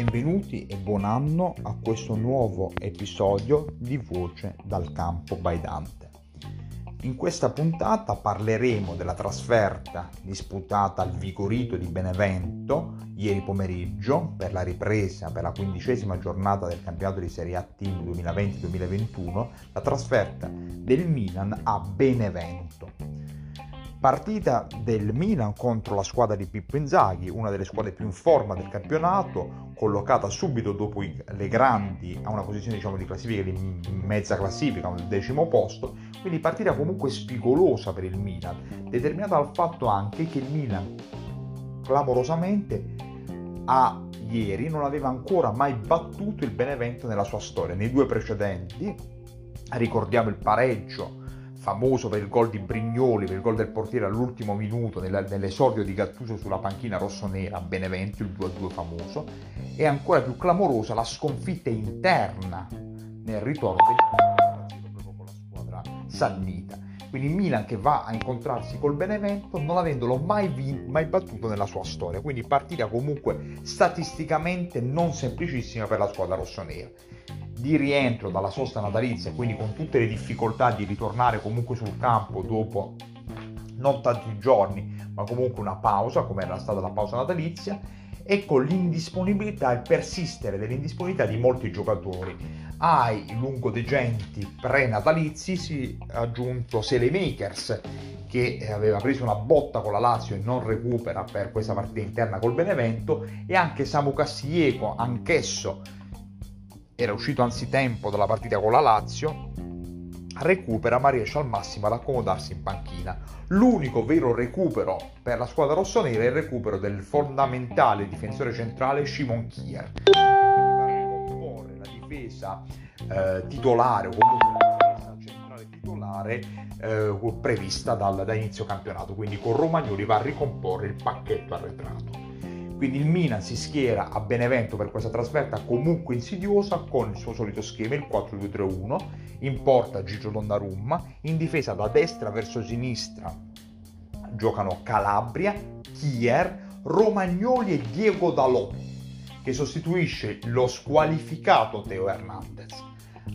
Benvenuti e buon anno a questo nuovo episodio di Voce dal campo by Dante. In questa puntata parleremo della trasferta disputata al Vigorito di Benevento ieri pomeriggio per la ripresa per la quindicesima giornata del campionato di Serie A Team 2020-2021, la trasferta del Milan a Benevento. Partita del Milan contro la squadra di Pippo Inzaghi, una delle squadre più in forma del campionato, collocata subito dopo le grandi a una posizione diciamo, di classifica di mezza classifica, al decimo posto, quindi partita comunque spigolosa per il Milan, determinata dal fatto anche che il Milan clamorosamente a ieri non aveva ancora mai battuto il Benevento nella sua storia. Nei due precedenti, ricordiamo il pareggio famoso per il gol di Brignoli, per il gol del portiere all'ultimo minuto nell'esordio di Gattuso sulla panchina rossonera a Benevento, il 2-2 famoso, e ancora più clamorosa la sconfitta interna nel ritorno del proprio con la squadra sannita. Quindi il Milan che va a incontrarsi col Benevento non avendolo mai, vinto, mai battuto nella sua storia, quindi partita comunque statisticamente non semplicissima per la squadra rossonera di rientro dalla sosta natalizia, quindi con tutte le difficoltà di ritornare comunque sul campo dopo non tanti giorni, ma comunque una pausa, come era stata la pausa natalizia, e con l'indisponibilità, il persistere dell'indisponibilità di molti giocatori. Ai lungodegenti pre-natalizi si è aggiunto Selemakers, che aveva preso una botta con la Lazio e non recupera per questa partita interna col Benevento, e anche Samu Cassiego, anch'esso era uscito anzitempo dalla partita con la Lazio, recupera ma riesce al massimo ad accomodarsi in panchina. L'unico vero recupero per la squadra rossonera è il recupero del fondamentale difensore centrale Shimon Kier, che va a ricomporre la difesa eh, titolare o comunque la difesa centrale titolare eh, prevista dal, da inizio campionato. Quindi con Romagnoli va a ricomporre il pacchetto arretrato. Quindi il Milan si schiera a Benevento per questa trasferta comunque insidiosa con il suo solito schema, il 4-2-3-1, in porta Gigio Donnarumma, in difesa da destra verso sinistra giocano Calabria, Kier, Romagnoli e Diego Dalò, che sostituisce lo squalificato Teo Hernandez.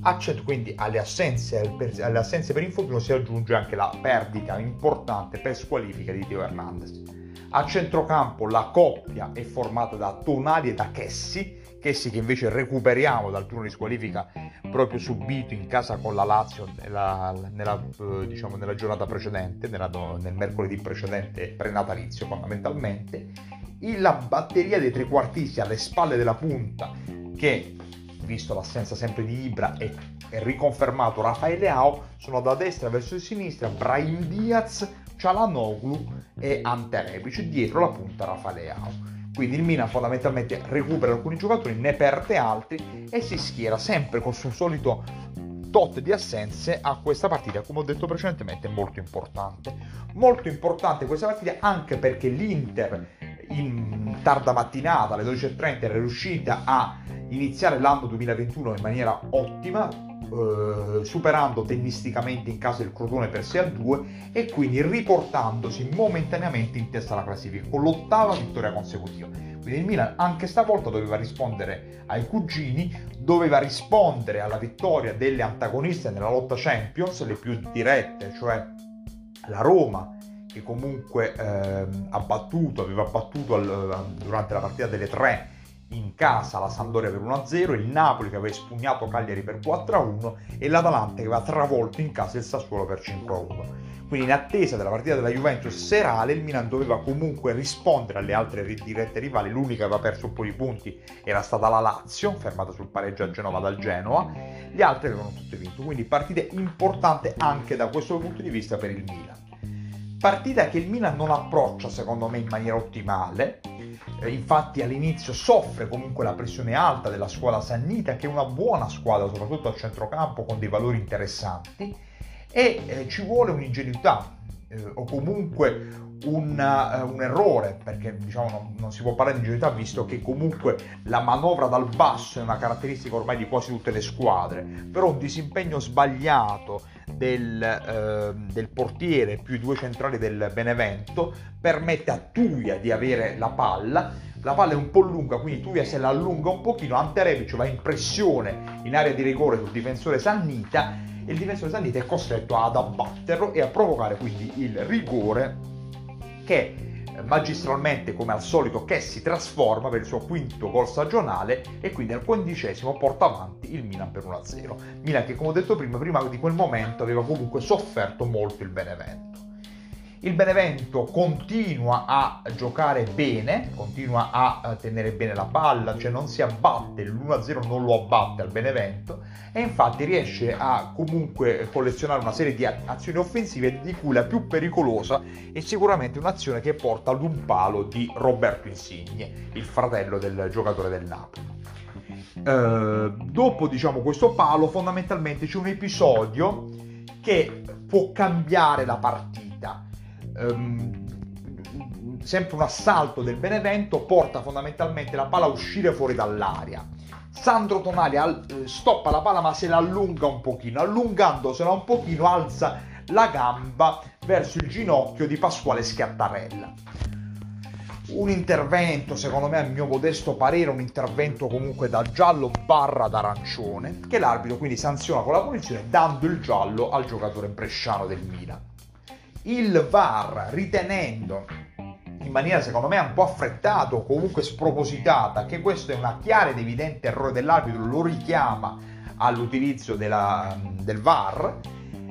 Accetto quindi alle assenze, alle assenze per infortunio si aggiunge anche la perdita importante per squalifica di Teo Hernandez. A centrocampo la coppia è formata da Tonali e da Chessi, Chessi che invece recuperiamo dal turno di squalifica proprio subito in casa con la Lazio nella, nella, eh, diciamo, nella giornata precedente, nella, nel mercoledì precedente prenatalizio fondamentalmente. La batteria dei trequartisti alle spalle della punta che visto l'assenza sempre di Ibra e, riconfermato Raffaele Ao, sono da destra verso sinistra Brahim Diaz, Cialanoglu e Ante Rebic, dietro la punta Rafaleao. Quindi il Milan fondamentalmente recupera alcuni giocatori, ne perde altri e si schiera sempre col suo solito tot di assenze a questa partita, come ho detto precedentemente, molto importante. Molto importante questa partita anche perché l'Inter in tarda mattinata alle 12.30 era riuscita a iniziare l'anno 2021 in maniera ottima, eh, superando tennisticamente in casa il Crotone per 6 a 2 e quindi riportandosi momentaneamente in testa alla classifica con l'ottava vittoria consecutiva. Quindi il Milan anche stavolta doveva rispondere ai cugini, doveva rispondere alla vittoria delle antagoniste nella lotta Champions, le più dirette, cioè la Roma che comunque eh, ha battuto, aveva battuto al, durante la partita delle tre in casa la Sampdoria per 1-0, il Napoli che aveva espugnato Cagliari per 4-1 e l'Atalanta che aveva travolto in casa il Sassuolo per 5-1. Quindi in attesa della partita della Juventus serale il Milan doveva comunque rispondere alle altre dirette rivali, l'unica che aveva perso un po' di punti era stata la Lazio, fermata sul pareggio a Genova dal Genoa, gli altri avevano tutti vinto, quindi partita importante anche da questo punto di vista per il Milan. Partita che il Milan non approccia secondo me in maniera ottimale, eh, infatti all'inizio soffre comunque la pressione alta della squadra Sannita, che è una buona squadra, soprattutto al centrocampo, con dei valori interessanti, e eh, ci vuole un'ingenuità eh, o comunque un, uh, un, errore, perché diciamo non, non, si può parlare di ingenuità visto che comunque la manovra dal basso è una caratteristica ormai di quasi tutte le squadre, però un disimpegno sbagliato del, uh, del portiere più i due centrali del Benevento permette a Tuia di avere la palla, la palla è un po' lunga, quindi Tuia se la allunga un pochino, Ante Rebic va in pressione in area di rigore sul difensore Sannita e il difensore Sannita è costretto ad abbatterlo e a provocare quindi il rigore che eh, magistralmente come al solito che si trasforma per il suo quinto gol stagionale e quindi al quindicesimo porta avanti il Milan per 1-0. Milan che come ho detto prima, prima di quel momento aveva comunque sofferto molto il Benevento. Il Benevento continua a giocare bene, continua a tenere bene la palla, cioè non si abbatte, l'1-0 non lo abbatte al Benevento e infatti riesce a comunque collezionare una serie di azioni offensive di cui la più pericolosa è sicuramente un'azione che porta ad un palo di Roberto Insigne, il fratello del giocatore del Napoli. Uh, dopo diciamo questo palo fondamentalmente c'è un episodio che può cambiare la partita um, sempre un assalto del Benevento porta fondamentalmente la palla a uscire fuori dall'aria. Sandro Tonali al, eh, stoppa la palla ma se la allunga un pochino, allungandosela un pochino alza la gamba verso il ginocchio di Pasquale Schiattarella. Un intervento, secondo me, a mio modesto parere, un intervento comunque da giallo barra d'arancione, che l'arbitro quindi sanziona con la punizione dando il giallo al giocatore bresciano del Milan il VAR ritenendo in maniera secondo me un po' affrettata o comunque spropositata che questo è un chiaro ed evidente errore dell'arbitro, lo richiama all'utilizzo della, del VAR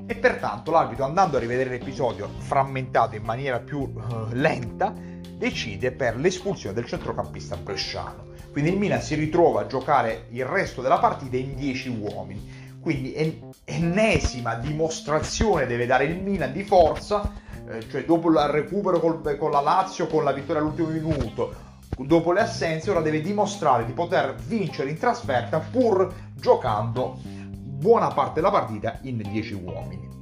e pertanto l'arbitro andando a rivedere l'episodio frammentato in maniera più uh, lenta decide per l'espulsione del centrocampista bresciano. Quindi il Milan si ritrova a giocare il resto della partita in 10 uomini quindi ennesima dimostrazione deve dare il Milan di forza, eh, cioè dopo il recupero col, con la Lazio, con la vittoria all'ultimo minuto, dopo le assenze, ora deve dimostrare di poter vincere in trasferta pur giocando buona parte della partita in 10 uomini.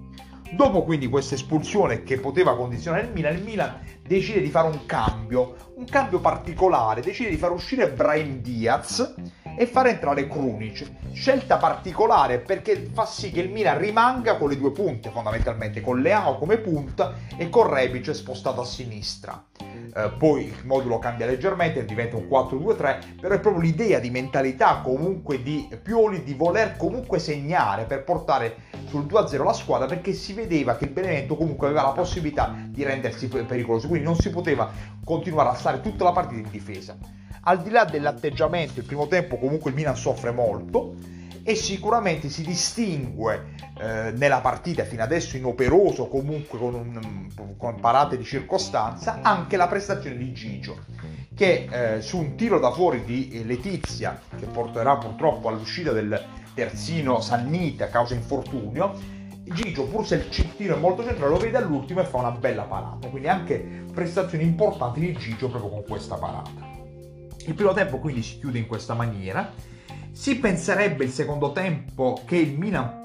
Dopo quindi questa espulsione che poteva condizionare il Milan, il Milan decide di fare un cambio, un cambio particolare, decide di far uscire Brian Diaz e far entrare Krunic. Scelta particolare perché fa sì che il Milan rimanga con le due punte fondamentalmente, con Leao come punta e con Rebic spostato a sinistra. Eh, poi il modulo cambia leggermente, diventa un 4-2-3, però è proprio l'idea di mentalità comunque di Pioli di voler comunque segnare per portare sul 2-0 la squadra perché si vedeva che il Benevento comunque aveva la possibilità di rendersi pericoloso, quindi non si poteva continuare a stare tutta la partita in difesa. Al di là dell'atteggiamento, il primo tempo comunque il Milan soffre molto e sicuramente si distingue eh, nella partita fino adesso inoperoso comunque con, un, con parate di circostanza anche la prestazione di Gigio che eh, su un tiro da fuori di Letizia che porterà purtroppo all'uscita del terzino Sannita a causa infortunio Gigio pur se il tiro è molto centrale lo vede all'ultimo e fa una bella parata. Quindi anche prestazioni importanti di Gigio proprio con questa parata il primo tempo quindi si chiude in questa maniera. Si penserebbe il secondo tempo che il Milan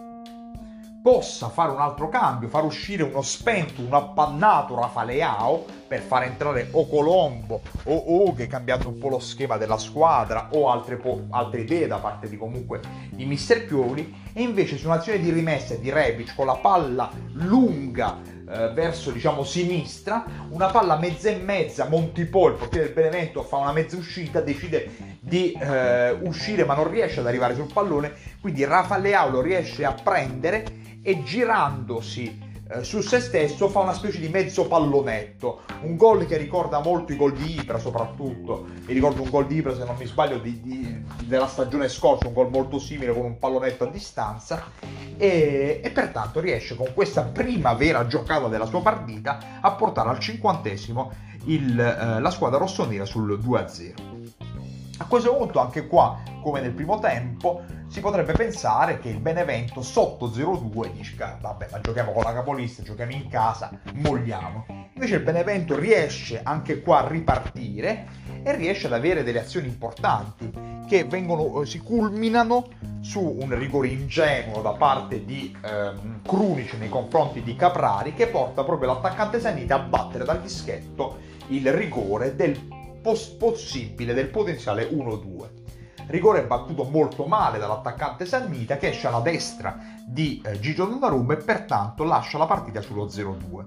possa fare un altro cambio, far uscire uno spento, un appannato Rafaleao per far entrare o Colombo o Oghe cambiando un po' lo schema della squadra o altre, po- altre idee da parte di comunque di Mister Pioli e invece su un'azione di rimessa di Rebic con la palla lunga eh, verso diciamo sinistra, una palla mezza e mezza, Montipò, il portiere del Benevento, fa una mezza uscita, decide di eh, uscire ma non riesce ad arrivare sul pallone, quindi Rafa Leao lo riesce a prendere e girandosi eh, su se stesso fa una specie di mezzo pallonetto, un gol che ricorda molto i gol di Ibra soprattutto, mi ricordo un gol di Ibra se non mi sbaglio di, di, della stagione scorsa, un gol molto simile con un pallonetto a distanza. E, e pertanto riesce con questa prima vera giocata della sua partita a portare al cinquantesimo il, eh, la squadra rossonera sul 2-0. A questo punto anche qua, come nel primo tempo, si potrebbe pensare che il Benevento sotto 0-2 dice vabbè ma giochiamo con la capolista, giochiamo in casa, molliamo. Invece il Benevento riesce anche qua a ripartire e riesce ad avere delle azioni importanti che vengono, eh, si culminano su un rigore ingenuo da parte di ehm, Crunici nei confronti di Caprari che porta proprio l'attaccante Sanita a battere dal dischetto il rigore del pos- possibile, del potenziale 1-2 rigore battuto molto male dall'attaccante Sannita che esce alla destra di eh, Gigio Donnarumma e pertanto lascia la partita sullo 0-2.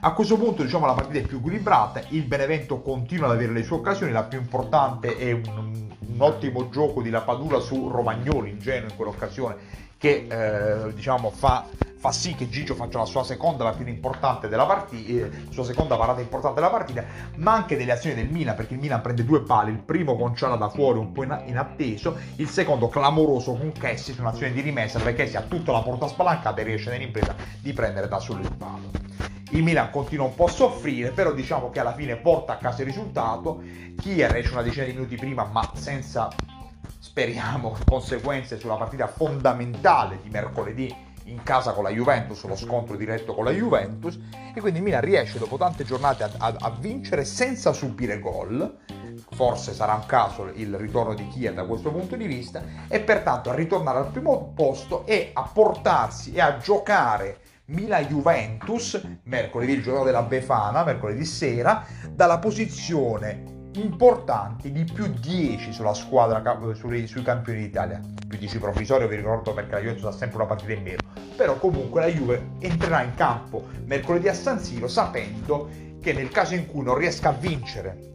A questo punto diciamo la partita è più equilibrata, il Benevento continua ad avere le sue occasioni, la più importante è un, un ottimo gioco di Lapadula su Romagnoli, ingenuo in quell'occasione, che eh, diciamo fa, fa, sì che Gigio faccia la sua seconda della partita, eh, sua seconda parata importante della partita, ma anche delle azioni del Milan, perché il Milan prende due pali, il primo con Ciala da fuori un po' inatteso, il secondo clamoroso con Kessi su un'azione di rimessa, perché Kessi ha tutta la porta spalancata e riesce nell'impresa di prendere da solo il palo. Il Milan continua un po' a soffrire, però diciamo che alla fine porta a casa il risultato. Kier esce una decina di minuti prima, ma senza, speriamo, conseguenze sulla partita fondamentale di mercoledì in casa con la Juventus, lo scontro diretto con la Juventus, e quindi il Milan riesce dopo tante giornate a, a, a vincere senza subire gol. Forse sarà un caso il ritorno di Kier da questo punto di vista, e pertanto a ritornare al primo posto e a portarsi e a giocare Milan-Juventus, mercoledì il giorno della Befana, mercoledì sera, dalla posizione importante di più 10 sulla squadra sui, sui campioni d'Italia. Più 10 provvisorio, vi ricordo perché la Juventus ha sempre una partita in meno. Però comunque la Juve entrerà in campo mercoledì a San Siro sapendo che nel caso in cui non riesca a vincere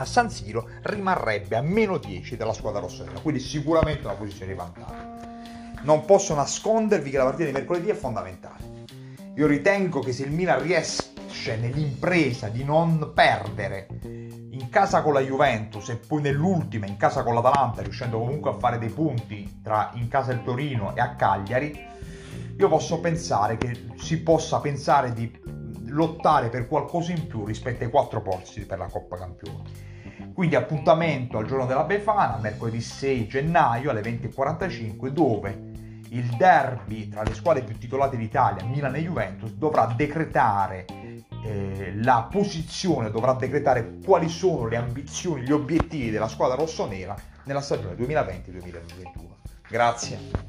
a San Siro rimarrebbe a meno 10 dalla squadra rossonera, quindi sicuramente una posizione di vantaggio. Non posso nascondervi che la partita di mercoledì è fondamentale. Io ritengo che se il Milan riesce nell'impresa di non perdere casa con la Juventus e poi nell'ultima in casa con l'Atalanta, riuscendo comunque a fare dei punti tra in casa il Torino e a Cagliari, io posso pensare che si possa pensare di lottare per qualcosa in più rispetto ai quattro posti per la Coppa Campioni. Quindi appuntamento al giorno della Befana, mercoledì 6 gennaio alle 20.45, dove il derby tra le squadre più titolate d'Italia, Milan e Juventus, dovrà decretare eh, la posizione dovrà decretare quali sono le ambizioni, gli obiettivi della squadra rossonera nella stagione 2020-2021. Grazie.